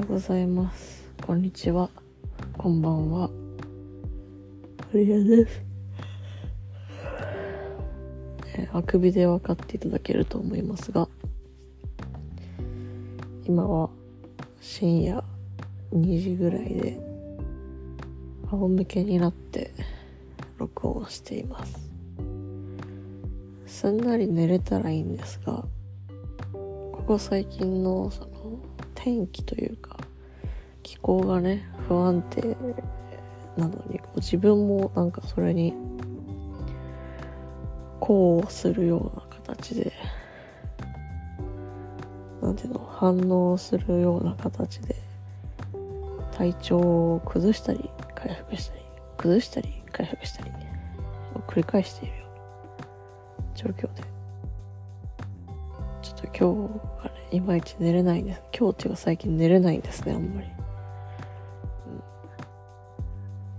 ようございます。こんにちは。こんばんは。ありがです。えあくびで分かっていただけると思いますが、今は深夜2時ぐらいで、仰向けになって録音しています。すんなり寝れたらいいんですが、ここ最近のその天気というか候がね不安定なのに自分もなんかそれにこうするような形でなんていうの反応するような形で体調を崩したり回復したり崩したり回復したりを繰り返しているような状況でちょっと今日はねいまいち寝れないんです。今日っていうか最近寝れないんですねあんまり、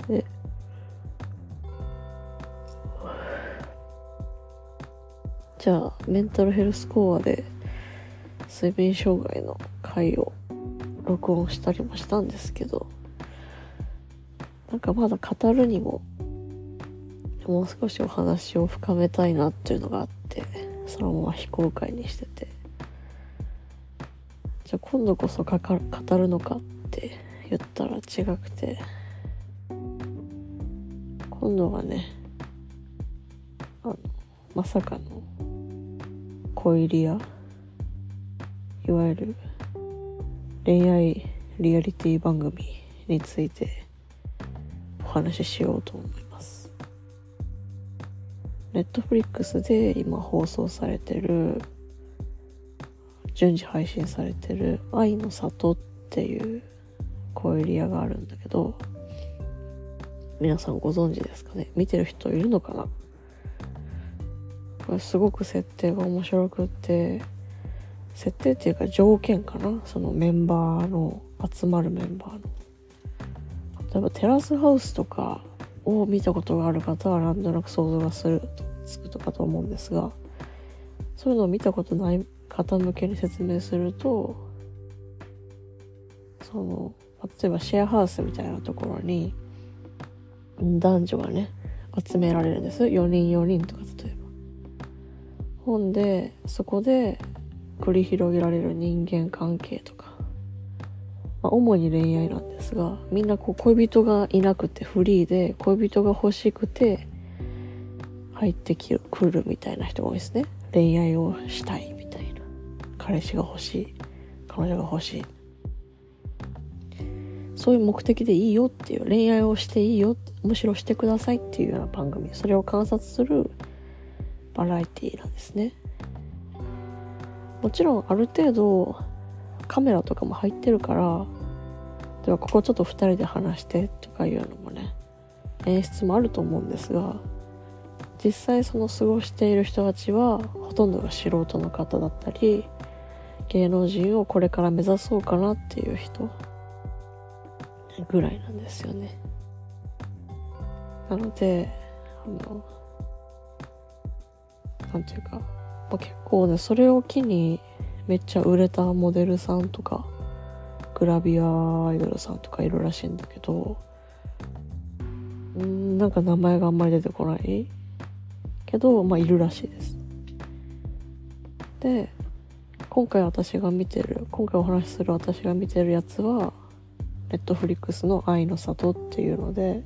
う、じゃあメンタルヘルスコアで睡眠障害の回を録音したりもしたんですけどなんかまだ語るにももう少しお話を深めたいなっていうのがあってそのまま非公開にしてて。じゃあ今度こそかか語るのかって言ったら違くて。今度はねあのまさかの恋リアいわゆる恋愛リアリティ番組についてお話ししようと思います。ネットフリックスで今放送されてる順次配信されてる「愛の里」っていう恋リアがあるんだけど皆さんご存知ですかね？見てる人いるのかな？これすごく設定が面白くって設定っていうか条件かな？そのメンバーの集まるメンバーの。例えばテラスハウスとかを見たことがある方はなんとなく想像がするつくとかと思うんですがそういうのを見たことない方向けに説明するとその例えばシェアハウスみたいなところに男女がね集められるんです。4人4人とか例えば。ほんでそこで繰り広げられる人間関係とか、まあ、主に恋愛なんですがみんなこう恋人がいなくてフリーで恋人が欲しくて入ってきくるみたいな人が多いですね。恋愛をしたいみたいな。彼氏が欲しい。彼女が欲しい。そういう目的でいいよっていう恋愛をしていいよむしろしてくださいっていうような番組それを観察するバラエティーなんですね。もちろんある程度カメラとかも入ってるからではここちょっと2人で話してとかいうのもね演出もあると思うんですが実際その過ごしている人たちはほとんどが素人の方だったり芸能人をこれから目指そうかなっていう人ぐらいなんですよね。なのであのなんていうか、まあ、結構ねそれを機にめっちゃ売れたモデルさんとかグラビアアイドルさんとかいるらしいんだけどんなんか名前があんまり出てこない。けどまあいるらしいです。で今回私が見てる今回お話しする私が見てるやつはネットフリックスの「愛の里」っていうので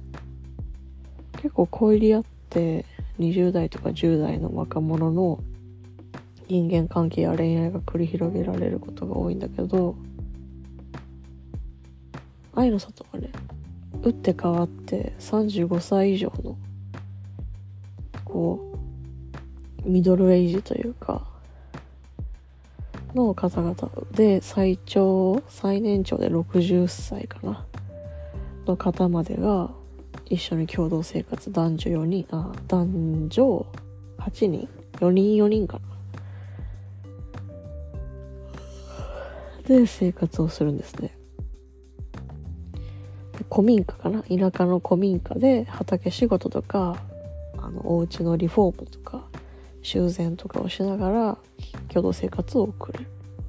結構恋リアって20代とか10代の若者の人間関係や恋愛が繰り広げられることが多いんだけど愛の里はね打って変わって35歳以上のこうミドルエイジというかの方々で最長最年長で60歳かな。の方までが一緒に共同生活男女4人あ男女8人4人4人かな。で生活をするんですね。古民家かな。田舎の古民家で畑仕事とかあのお家のリフォームとか修繕とかをしながら共同生活を送るっ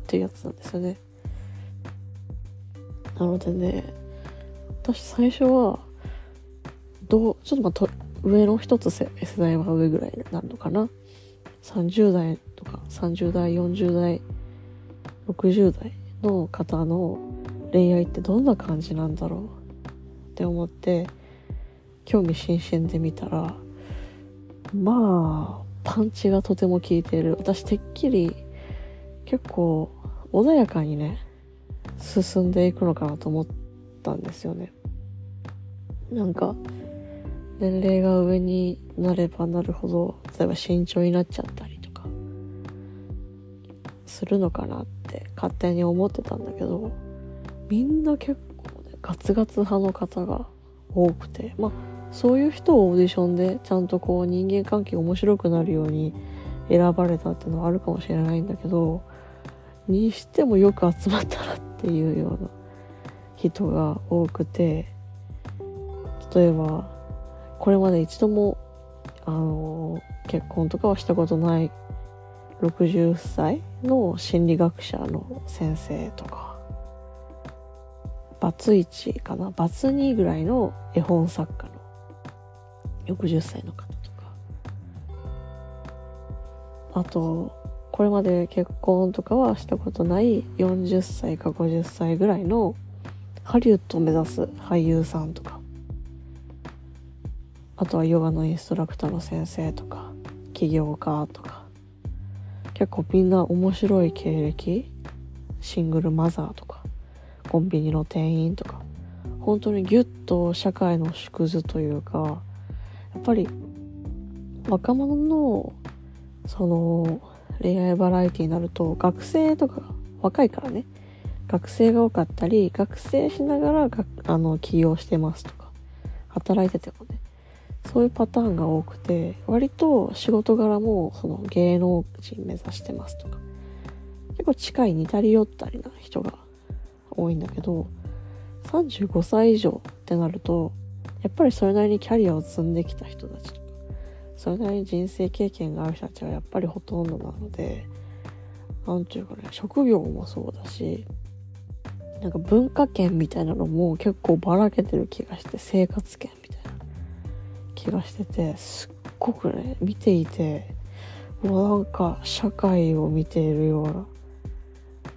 ていうやつなんですよね。なのでね私最初はどうちょっとまあと上の一つ世代は上ぐらいになるのかな。30代とか30代40代60代の方の恋愛ってどんな感じなんだろうって思って興味津々で見たらまあパンチがとても効いている。私てっきり結構穏やかにね進んでいくのかなと思ったんですよね。なんか年齢が上になればなるほど例えば慎重になっちゃったりとかするのかなって勝手に思ってたんだけどみんな結構ねガツガツ派の方が多くてまあそういう人をオーディションでちゃんとこう人間関係面白くなるように選ばれたっていうのはあるかもしれないんだけどにしてもよく集まったなっていうような人が多くて例えばこれまで一度もあの結婚とかはしたことない60歳の心理学者の先生とかバツ1かな？バツ2ぐらいの絵本作家の60歳の方とか。あとこれまで結婚とかはしたことない40歳か50歳ぐらいのハリウッドを目指す俳優さんとか。あとはヨガのインストラクターの先生とか起業家とか。結構みんな面白い経歴シングルマザーとかコンビニの店員とか。本当にギュッと社会の縮図というかっぱり若者のその恋愛バラエティになると学生とか若いからね。学生が多かったり学生しながらがあの起業してますとか働いててもね。そういうパターンが多くて割と仕事柄もその芸能人目指してますとか。結構近い似たり寄ったりな人が多いんだけど35歳以上ってなるとやっぱりそれなりにキャリアを積んできた人たち。とかそれなりに人生経験がある人たちはやっぱりほとんどなので何ていうかね職業もそうだしなんか文化圏みたいなのも結構ばらけてる気がして生活圏みたいな気がしててすっごくね見ていてもうなんか社会を見ているような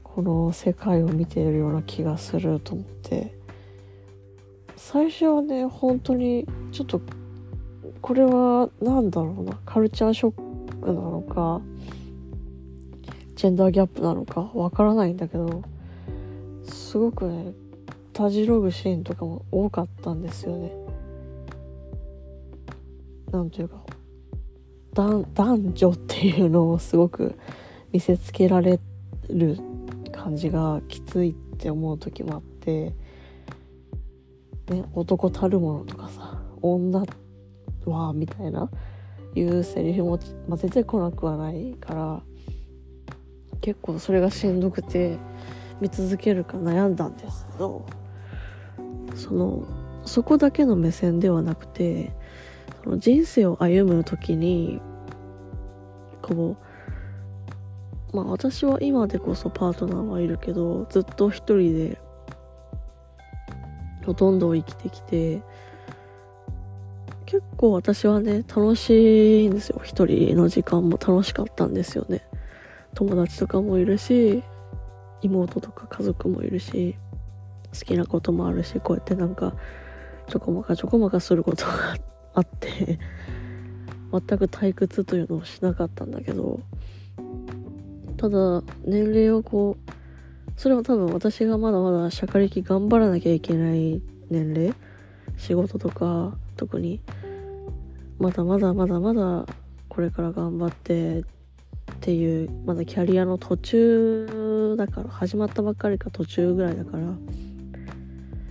この世界を見ているような気がすると思って最初はね本当にちょっとこれは何だろうなカルチャーショックなのかジェンダーギャップなのかわからないんだけどすごくねたじろぐシーンとかも多かったんですよね。なんというか男女っていうのをすごく見せつけられる感じがきついって思う時もあって、ね、男たるものとかさ女はみたいないうセリフも、まあ、出てこなくはないから結構それがしんどくて見続けるか悩んだんですけどそのそこだけの目線ではなくてその人生を歩む時にこうまあ私は今でこそパートナーはいるけどずっと一人でほとんど生きてきて結構私はね楽しいんですよ。一人の時間も楽しかったんですよね。友達とかもいるし妹とか家族もいるし好きなこともあるしこうやってなんかちょこまかちょこまかすることがあって全く退屈というのをしなかったんだけどただ年齢をこうそれは多分私がまだまだ社会歴頑張らなきゃいけない年齢仕事とか特に。まだまだまだまだこれから頑張ってっていうまだキャリアの途中だから始まったばっかりか途中ぐらいだから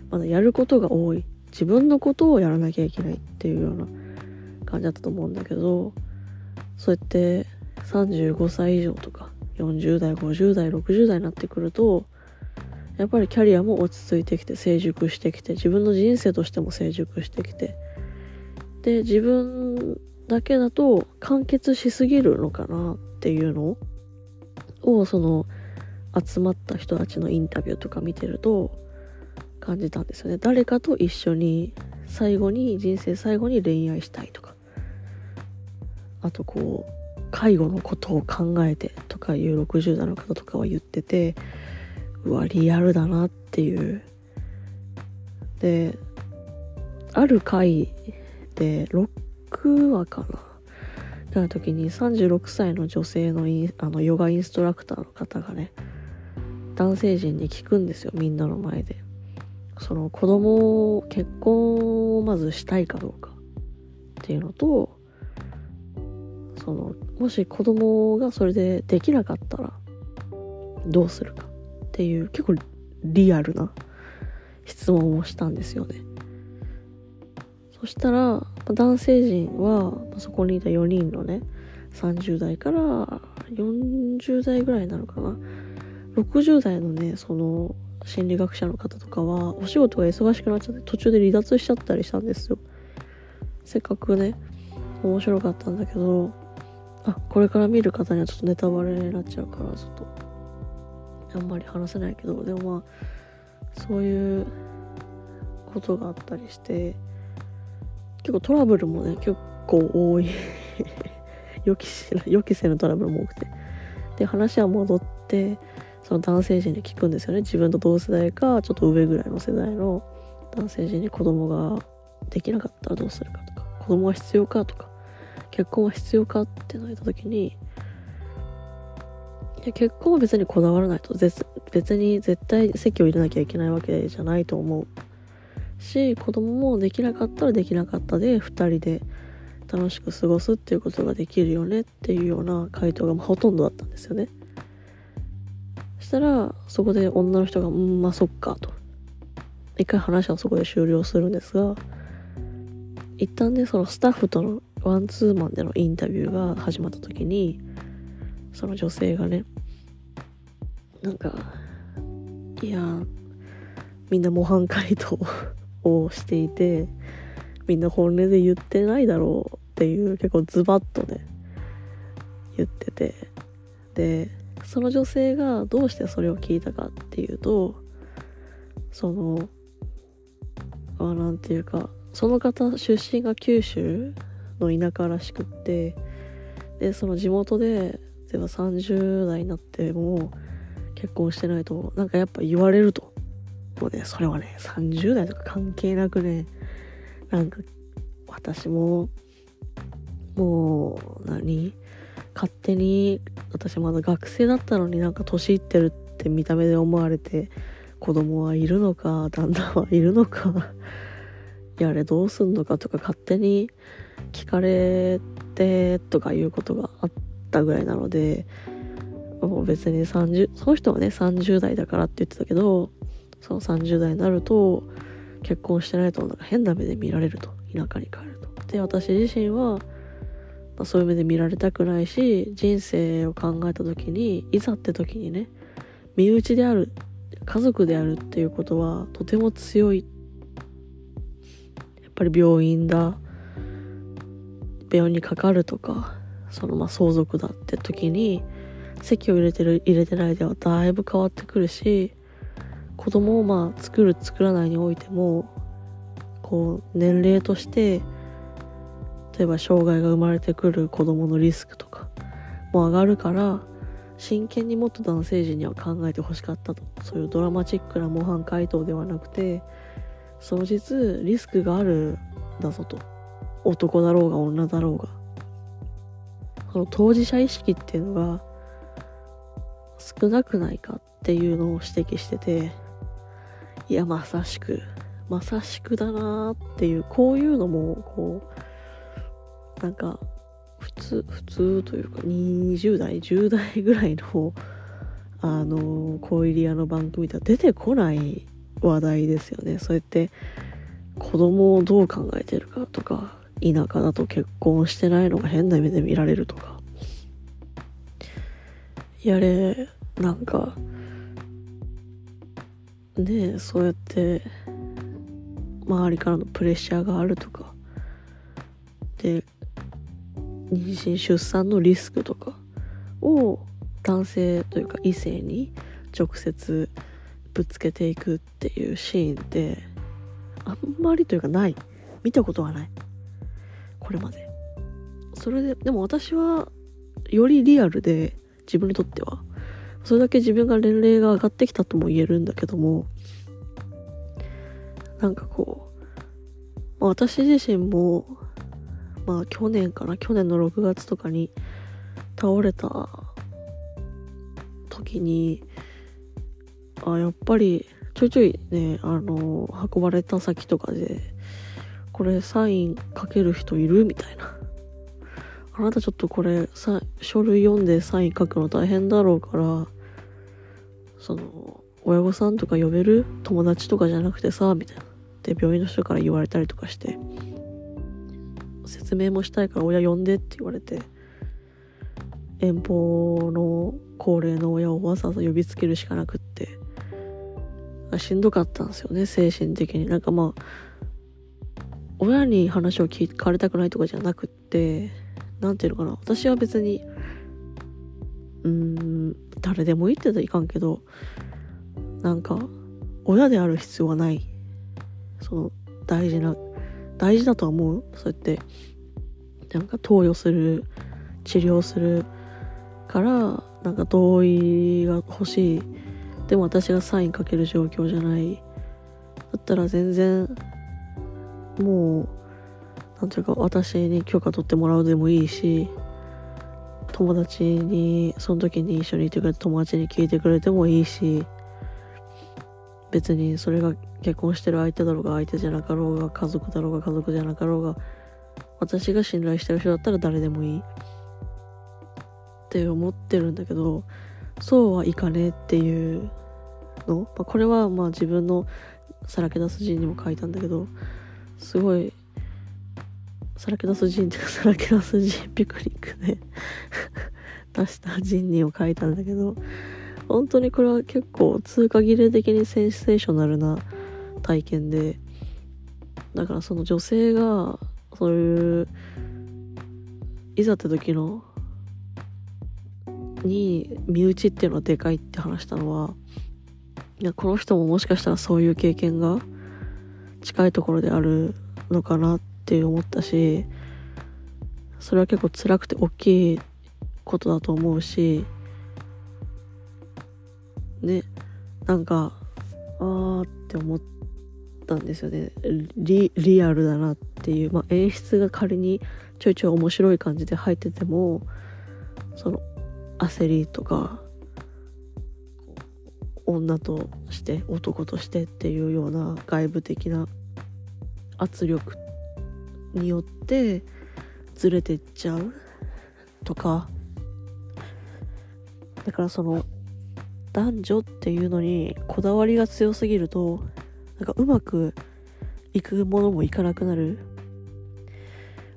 まだやることが多い。自分のことをやらなきゃいけないっていうような感じだったと思うんだけどそうやって35歳以上とか40代50代60代になってくるとやっぱりキャリアも落ち着いてきて成熟してきて自分の人生としても成熟してきてで自分だけだと完結しすぎるのかなっていうのをその集まった人たちのインタビューとか見てると感じたんですよね。誰かと一緒に最後に人生最後に恋愛したいとか。あとこう介護のことを考えてとかいう60代の方とかは言っててうわリアルだなっていう。である回で6話かな。な時に36歳の女性のインあのヨガインストラクターの方がね男性陣に聞くんですよみんなの前で。その子供を結婚をまずしたいかどうかっていうのとそのもし子供がそれでできなかったらどうするかっていう結構リアルな質問をしたんですよね。そしたら男性陣はそこにいた4人のね30代から40代ぐらいなのかな。60代のねその心理学者の方とかはお仕事が忙しくなっちゃって途中で離脱しちゃったりしたんですよ。せっかくね面白かったんだけどあこれから見る方にはちょっとネタバレになっちゃうからちょっとあんまり話せないけどでもまあそういうことがあったりして結構トラブルもね結構多い。予期し予期せぬトラブルも多くて。で話は戻ってその男性陣に聞くんですよね。自分と同世代かちょっと上ぐらいの世代の男性陣に子供ができなかったらどうするかとか子供が必要かとか結婚は必要かってなった時にいや結婚は別にこだわらないと別に絶対席を入れなきゃいけないわけじゃないと思うし子供もできなかったらできなかったで2人で楽しく過ごすっていうことができるよねっていうような回答がほとんどだったんですよね。したらそこで女の人が「うんまあそっか」と一回話はそこで終了するんですが一旦ねそのスタッフとのワンツーマンでのインタビューが始まった時にその女性がねなんかいやみんな模範解答 をしていてみんな本音で言ってないだろうっていう結構ズバッとね言ってて。でその女性がどうしてそれを聞いたかっていうとそのあなんていうかその方出身が九州の田舎らしくってでその地元で例えば30代になっても結婚してないとなんかやっぱ言われると。もうねそれはね30代とか関係なくねなんか私ももう何？勝手に私まだ学生だったのになんか年いってるって見た目で思われて子供はいるのか旦那はいるのかやれどうすんのかとか勝手に聞かれてとかいうことがあったぐらいなのでもう別に30その人はね30代だからって言ってたけどその30代になると結婚してないとなんか変な目で見られると田舎に帰ると。で私自身は、そういう目で見られたくないし人生を考えた時にいざって時にね身内である家族であるっていうことはとても強いぱり病院だ。病院にかかるとかそのまあ相続だって時に籍を入れてる入れてないではだいぶ変わってくるし子供をまあ作る作らないにおいてもこう年齢として例えば障害が生まれてくる子供のリスクとかも上がるから真剣にもっと男性陣には考えてほしかったと。そういうドラマチックな模範解答ではなくてその実リスクがあるだぞと。男だろうが女だろうが。その当事者意識っていうのが少なくないかっていうのを指摘してていやまさしくまさしくだなっていうこういうのもこうなんか普通普通というか20代10代ぐらいのあの小入り屋の番組では出てこない話題ですよね。そうやって子供をどう考えてるかとか田舎だと結婚してないのが変な目で見られるとか。やれなんかねえそうやって周りからのプレッシャーがあるとか。で妊娠出産のリスクとかを男性というか異性に直接ぶつけていくっていうシーンってあんまりというかない。見たことはない。これまで。それででも私はよりリアルで自分にとっては。それだけ自分が年齢が上がってきたとも言えるんだけどもなんかこう、まあ、私自身もまあ去年かな去年の6月とかに倒れた時にあやっぱりちょいちょいねあの運ばれた先とかでこれサイン書ける人いる？みたいな。あなたちょっとこれさ書類読んでサイン書くの大変だろうからその親御さんとか呼べる？友達とかじゃなくてさ？みたいな。で病院の人から言われたりとかして。説明もしたいから親呼んでって言われて。遠方の高齢の親をわざわざ呼びつけるしかなくって。しんどかったんですよね精神的に。なんかまあ親に話を聞かれたくないとかじゃなくって何ていうのかな。私は別にうん誰でもいいって言ったらいかんけどなんか親である必要はない。その大事な大事だとは思う。そうやってなんか投与する治療するからなんか同意が欲しいでも私がサインかける状況じゃない。だったら全然もうなんていうか私に許可取ってもらうでもいいし友達にその時に一緒にいてくれた友達に聞いてくれてもいいし別にそれが結婚してる相手だろうが相手じゃなかろうが家族だろうが家族じゃなかろうが私が信頼してる人だったら誰でもいいって思ってるんだけどそうはいかねえっていうの、まあ、これはまあ自分のさらけ出す陣にも書いたんだけどすごいさらけ出す陣っていうかさらけ出す陣ピクニックで出した陣にを書いたんだけど本当にこれは結構通過儀礼的にセンセーショナルな体験でだからその女性がそういういざって時のに身内っていうのはでかいって話したのはいやこの人ももしかしたらそういう経験が近いところであるのかなって思ったしそれは結構辛くて大きいことだと思うしねなんかあーって思ったんですよね。リリアルだなっていう、まあ、演出が仮にちょいちょい面白い感じで入っててもその焦りとか女として男としてっていうような外部的な圧力によってずれてっちゃうとか。だからその男女っていうのにこだわりが強すぎるとなんかうまくいくものもいかなくなる。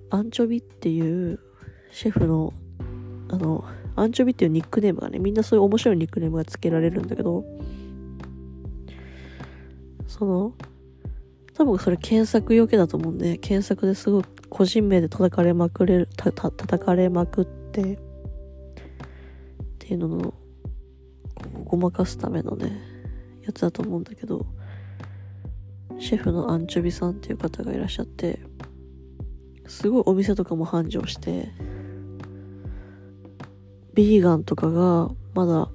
アンチョビっていうシェフのあのアンチョビっていうニックネームがねみんなそういう面白いニックネームが付けられるんだけどその多分それ検索余計だと思うんで検索ですごい個人名で叩かれまくれるたた叩かれまくってっていうののごまかすためのねやつだと思うんだけどシェフのアンチョビさんっていう方がいらっしゃってすごいお店とかも繁盛してビーガンとかがまだ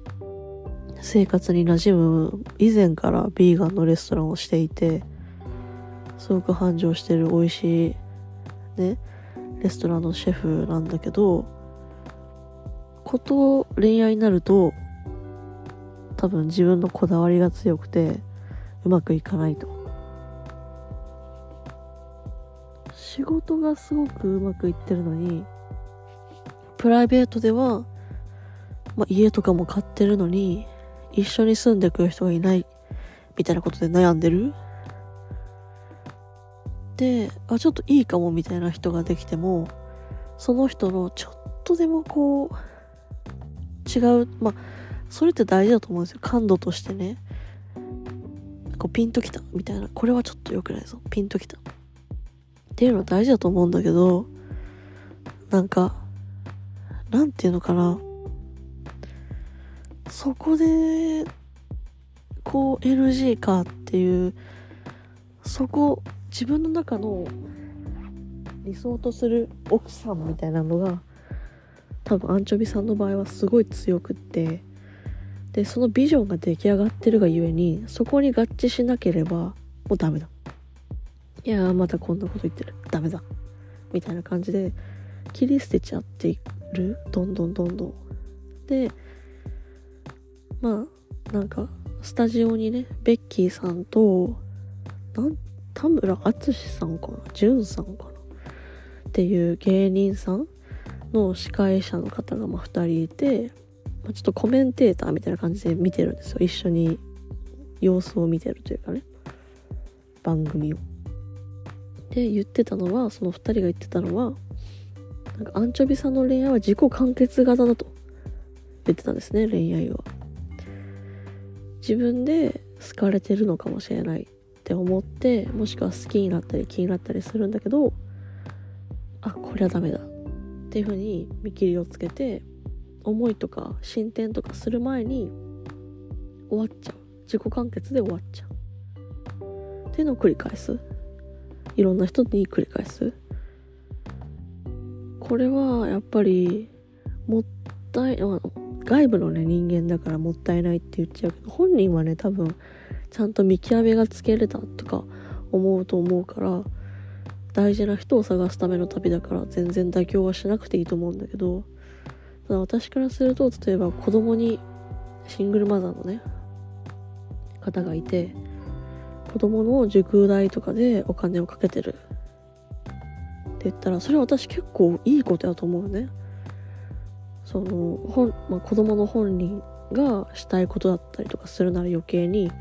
生活に馴染む以前からビーガンのレストランをしていてすごく繁盛してる美味しいねレストランのシェフなんだけどこと恋愛になると多分自分のこだわりが強くてうまくいかないと。仕事がすごくうまくいってるのにプライベートでは、まあ、家とかも買ってるのに一緒に住んでくる人がいないみたいなことで悩んでる。であちょっといいかもみたいな人ができてもその人のちょっとでもこう違うまあそれって大事だと思うんですよ。感度としてね。こうピンときたみたいな。これはちょっと良くないぞ。ピンときた。っていうのは大事だと思うんだけどなんかなんていうのかな。そこで行 NG かっていうそこ自分の中の理想とする奥さんみたいなのが多分アンチョビさんの場合はすごい強くってでそのビジョンが出来上がってるがゆえにそこに合致しなければもうダメだ。いやまたこんなこと言ってる。ダメだ。みたいな感じで切り捨てちゃっている。どんどんどんどん。でまあなんかスタジオにねベッキーさんとなん田村淳さんかな？潤さんかな？っていう芸人さんの司会者の方がまあ2人いて、ま、ちょっとコメンテーターみたいな感じで見てるんですよ一緒に様子を見てるというかね番組を。で言ってたのはその2人が言ってたのはなんかアンチョビさんの恋愛は自己完結型だと言ってたんですね恋愛は。自分で好かれてるのかもしれないって思ってもしくは好きになったり気になったりするんだけどあこれはダメだっていう風に見切りをつけて思いとか進展とかする前に終わっちゃう。自己完結で終わっちゃう。っていうのを繰り返す。いろんな人に繰り返す。これはやっぱりもったい外部のね人間だからもったいないって言っちゃうけど本人はね多分ちゃんと見極めがつけれたとか思うと思うから大事な人を探すための旅だから全然妥協はしなくていいと思うんだけど。ただ私からすると例えば子供にシングルマザーのね方がいて子供の塾代とかでお金をかけてるって言ったらそれは私結構いいことやと思うね。その本、まあ、子供の本人がしたいことだったりとかするなら余計に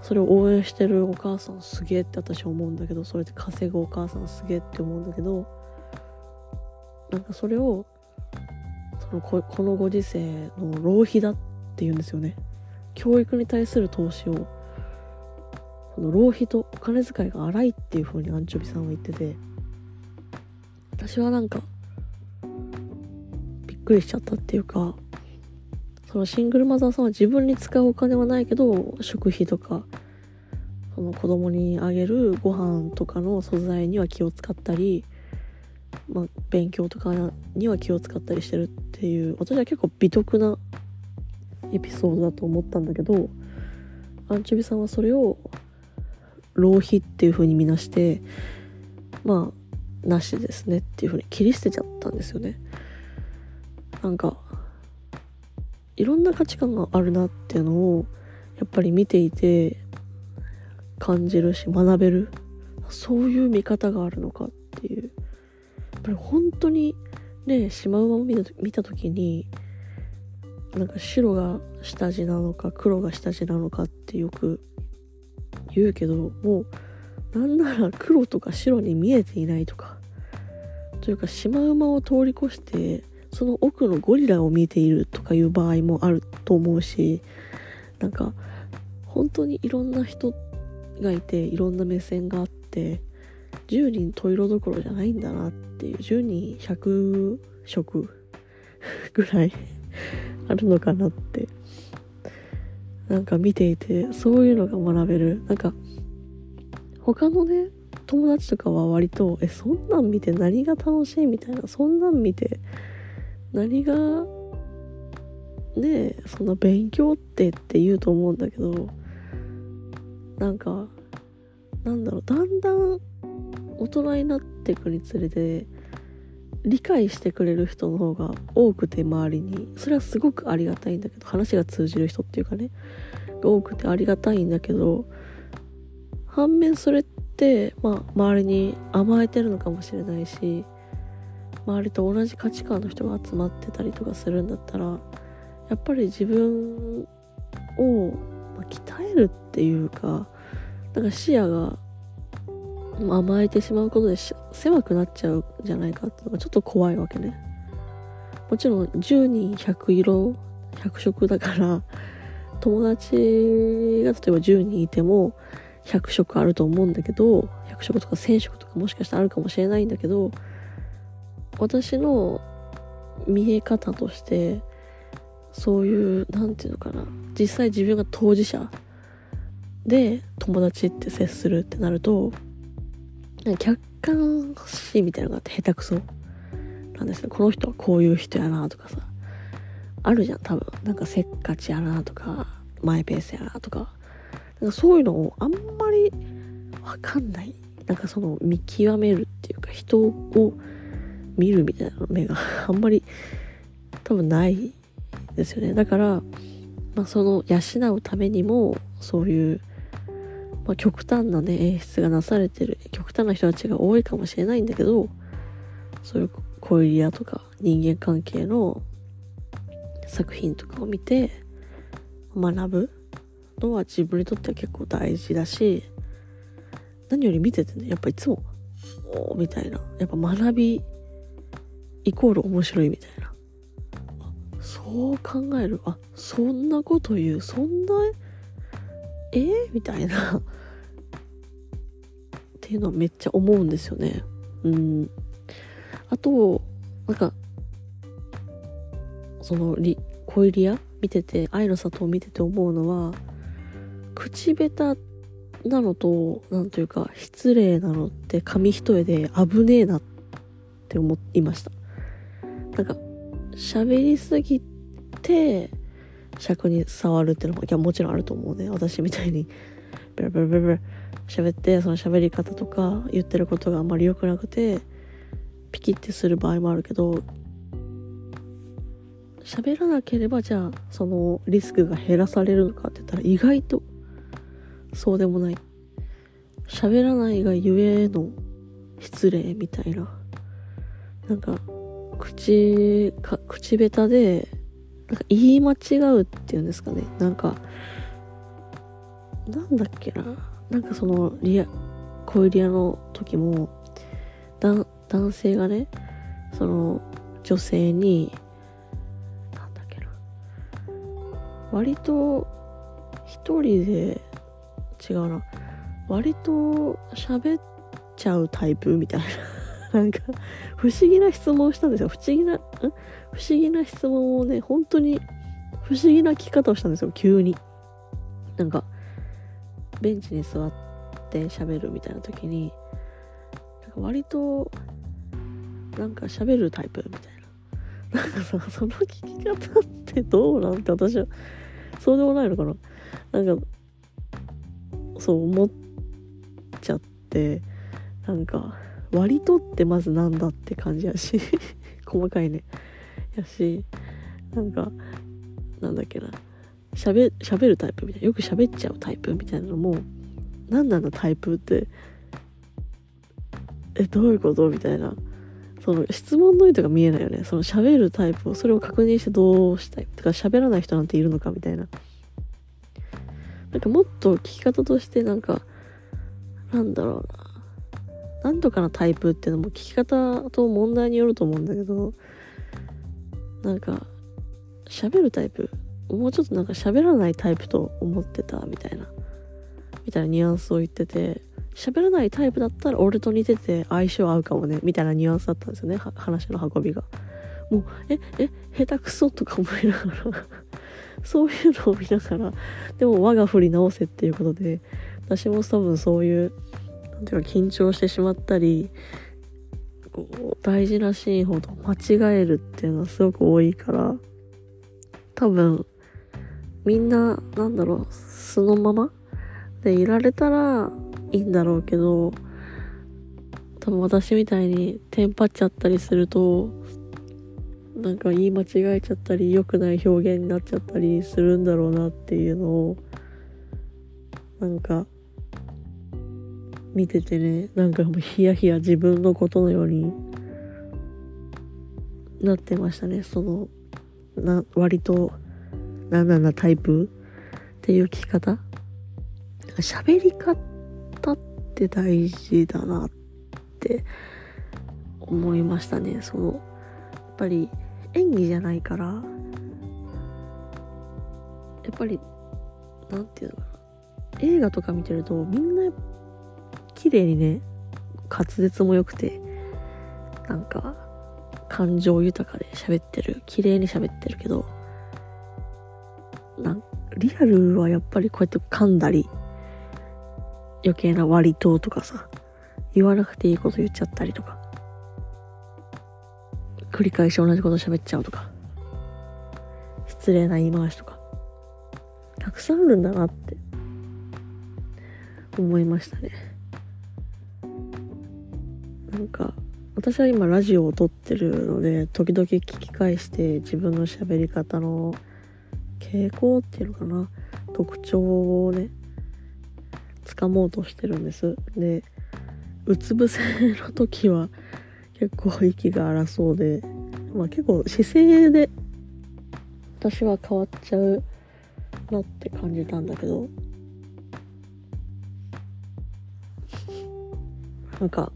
それを応援してるお母さんすげえって私は思うんだけどそれで稼ぐお母さんすげえって思うんだけどなんかそれをそのここのご時世の浪費だっていうんですよね。教育に対する投資をその浪費とお金遣いが荒いっていう風にアンチョビさんは言ってて私はなんかくりしちゃったっていうかそのシングルマザーさんは自分に使うお金はないけど食費とかその子供にあげるご飯とかの素材には気を使ったり、まあ、勉強とかには気を使ったりしてるっていう私は結構美徳なエピソードだと思ったんだけどアンチョビさんはそれを浪費っていう風に見なしてまあなしですねっていう風に切り捨てちゃったんですよね。なんかいろんな価値観があるなっていうのをやっぱり見ていて感じるし学べる。そういう見方があるのかっていう。やっぱり本当にねシマウマを見た見た時になんか白が下地なのか黒が下地なのかってよく言うけどもうなんなら黒とか白に見えていないとか。というかシマウマを通り越してその奥のゴリラを見ているとかいう場合もあると思うしなんか本当にいろんな人がいていろんな目線があって10人十色どころじゃないんだなっていう10人100色 ぐらい あるのかなって。なんか見ていてそういうのが学べる。なんか他のね友達とかは割とえそんなん見て何が楽しいみたいなそんなん見て何がねそんな勉強ってって言うと思うんだけどなんかなんだろうだんだん大人になっていくにつれて理解してくれる人の方が多くて周りに。それはすごくありがたいんだけど話が通じる人っていうかね多くてありがたいんだけど反面それってまあ周りに甘えてるのかもしれないし周りと同じ価値観の人が集まってたりとかするんだったらやっぱり自分を、ま、鍛えるっていうかなんか視野が甘えてしまうことで狭くなっちゃうんじゃないかっていうのがちょっと怖いわけね。もちろん10人100色100色だから友達が例えば10人いても100色あると思うんだけど100色とか1000色とかもしかしたらあるかもしれないんだけど私の見え方としてそういうなんていうのかな。実際自分が当事者で友達って接するってなると客観視みたいなのがあって下手くそなんですよ。この人はこういう人やなとかさあるじゃん多分。なんかせっかちやなとかマイペースやなとか。なんかそういうのをあんまりわかんない。なんかその見極めるっていうか人を見るみたいな目が。あんまり多分ないですよね。だから、まあ、その養うためにもそういう、まあ、極端なね演出がなされてる極端な人たちが多いかもしれないんだけどそういう恋リアとか人間関係の作品とかを見て学ぶのは自分にとっては結構大事だし何より見ててねやっぱいつもおみたいな。やっぱ学びイコール面白いみたいな。そう考える。あそんなこと言う。そんなえ？ー、みたいな。っていうのはめっちゃ思うんですよね。うん。あとなんかそのリ恋リア見てて愛の里を見てて思うのは口下手なのとなんというか失礼なのって紙一重で危ねえなって思いました。なんか喋りすぎて尺に触るっていうのもいやもちろんあると思うね。私みたいにベラベラベラベラ喋ってその喋り方とか言ってることがあんまり良くなくてピキってする場合もあるけど喋らなければじゃあそのリスクが減らされるのかって言ったら意外とそうでもない。喋らないがゆえの失礼みたいな。なんか口か口下手でなんか言い間違うっていうんですかね。なんかなんだっけな。なんかそのリア恋リアの時も男性がねその女性になんだっけな。割と一人で違うな。割と喋っちゃうタイプみたいな。なんか不思議な質問をしたんですよ。不思議な不思議な質問をね本当に不思議な聞き方をしたんですよ。急に。なんかベンチに座って喋るみたいな時になんか割となんか喋るタイプみたいな。なんかさその聞き方ってどうなんて私はそうでもないのかな。なんかそう思っちゃってなんか割とってまずなんだって感じやし 細かいね。やしなんかなんだっけな。しゃべるタイプみたいな。よく喋っちゃうタイプみたいなのも何なんだタイプってえどういうことみたいな。その質問の意図が見えないよね。その喋るタイプをそれを確認してどうしたい。とか喋らない人なんているのかみたいな。なんかもっと聞き方としてなんかなんだろうな。なんとかのタイプっていうのも聞き方と問題によると思うんだけどなんか喋るタイプ。もうちょっとなんか喋らないタイプと思ってたみたいな。みたいなニュアンスを言ってて喋らないタイプだったら俺と似てて相性合うかもね。みたいなニュアンスだったんですよね。話の運びが。もうええ下手くそとか思いながら。そういうのを見ながらでも我が振り直せっていうことで私も多分そういうなんていうか緊張してしまったりこう大事なシーンほど間違えるっていうのはすごく多いから多分みんななんだろう素のままでいられたらいいんだろうけど多分私みたいにテンパっちゃったりするとなんか言い間違えちゃったり良くない表現になっちゃったりするんだろうなっていうのをなんか見ててねなんかもうヒヤヒヤ自分のことのようになってましたね。そのな割となんなんだタイプっていう聞き方。喋り方って大事だなって思いましたね。そのやっぱり演技じゃないから。やっぱりなんていうのかな。映画とか見てるとみんなやっ綺麗にね滑舌も良くてなんか感情豊かで喋ってる綺麗に喋ってるけどなんリアルはやっぱりこうやって噛んだり余計な割ととかさ言わなくていいこと言っちゃったりとか繰り返し同じこと喋っちゃうとか失礼な言い回しとかたくさんあるんだなって思いましたね。か私は今ラジオを撮ってるので時々聞き返して自分の喋り方の傾向っていうのかな特徴をね掴もうとしてるんです。でうつ伏せの時は結構息が荒そうでまあ結構姿勢で私は変わっちゃうなって感じたんだけど。なんか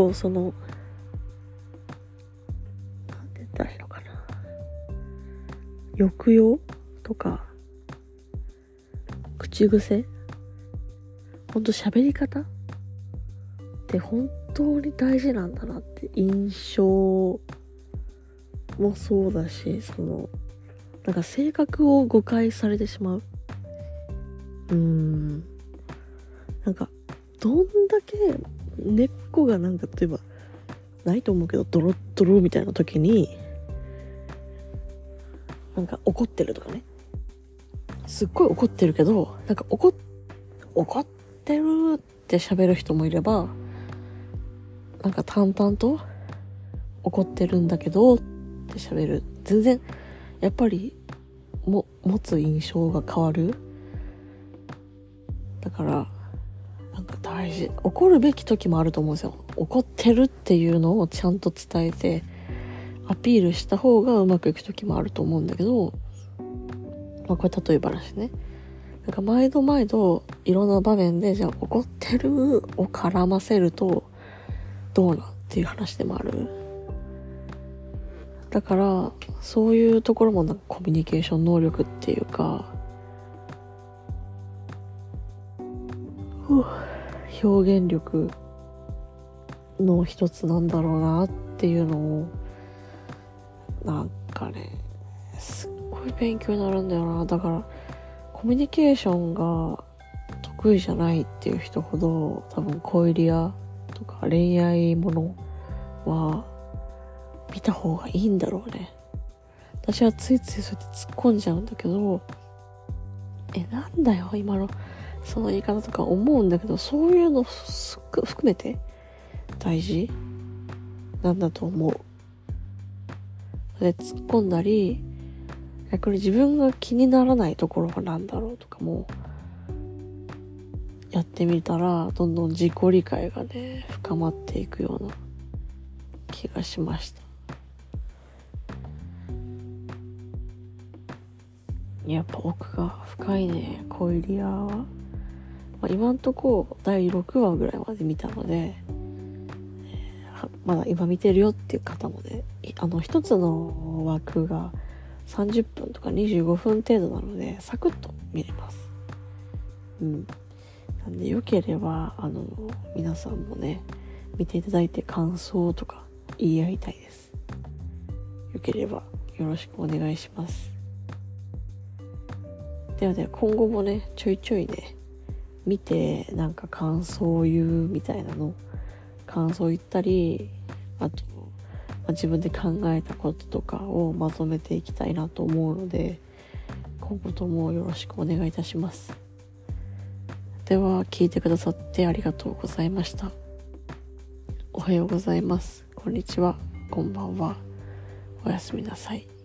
構そのなんて言ったらいいのかな。抑揚とか口癖？ほんと喋り方？って本当に大事なんだなって印象もそうだしそのなんか性格を誤解されてしまう。うーん。なんかどんだけ根っこがなんか例えばないと思うけどドロッドロみたいな時になんか怒ってるとかね。すっごい怒ってるけどなんか怒っ怒ってるって喋る人もいればなんか淡々と怒ってるんだけどって喋る。全然やっぱりも持つ印象が変わる。だからなんか大事。怒るべき時もあると思うんですよ。怒ってるっていうのをちゃんと伝えてアピールした方がうまくいく時もあると思うんだけどまあこれ例え話ね。なんか毎度毎度いろんな場面でじゃあ怒ってるを絡ませるとどうなっていう話でもある。だからそういうところもなんかコミュニケーション能力っていうか表現力の一つなんだろうなっていうのをなんかねすっごい勉強になるんだよな。だからコミュニケーションが得意じゃないっていう人ほど多分恋リアとか恋愛ものは見た方がいいんだろうね。私はついついそうやって突っ込んじゃうんだけどえなんだよ今の。その言い方とか思うんだけどそういうの含めて大事？なんだと思う？で突っ込んだり逆に自分が気にならないところが何だろうとかもやってみたらどんどん自己理解がね深まっていくような気がしました。やっぱ奥が深いね恋リアは、まあ、今んとこ第6話ぐらいまで見たのでまだ今見てるよっていう方もねあの一つの枠が30分とか25分程度なのでサクッと見れます。うん。なんでよければあの皆さんもね見ていただいて感想とか言い合いたいです。よければよろしくお願いします。ではでは今後もねちょいちょいね見てなんか感想を言うみたいなの感想を言ったりあと、まあ、自分で考えたこととかをまとめていきたいなと思うので今後ともよろしくお願いいたします。では聞いてくださってありがとうございました。おはようございます。こんにちは。こんばんは。おやすみなさい。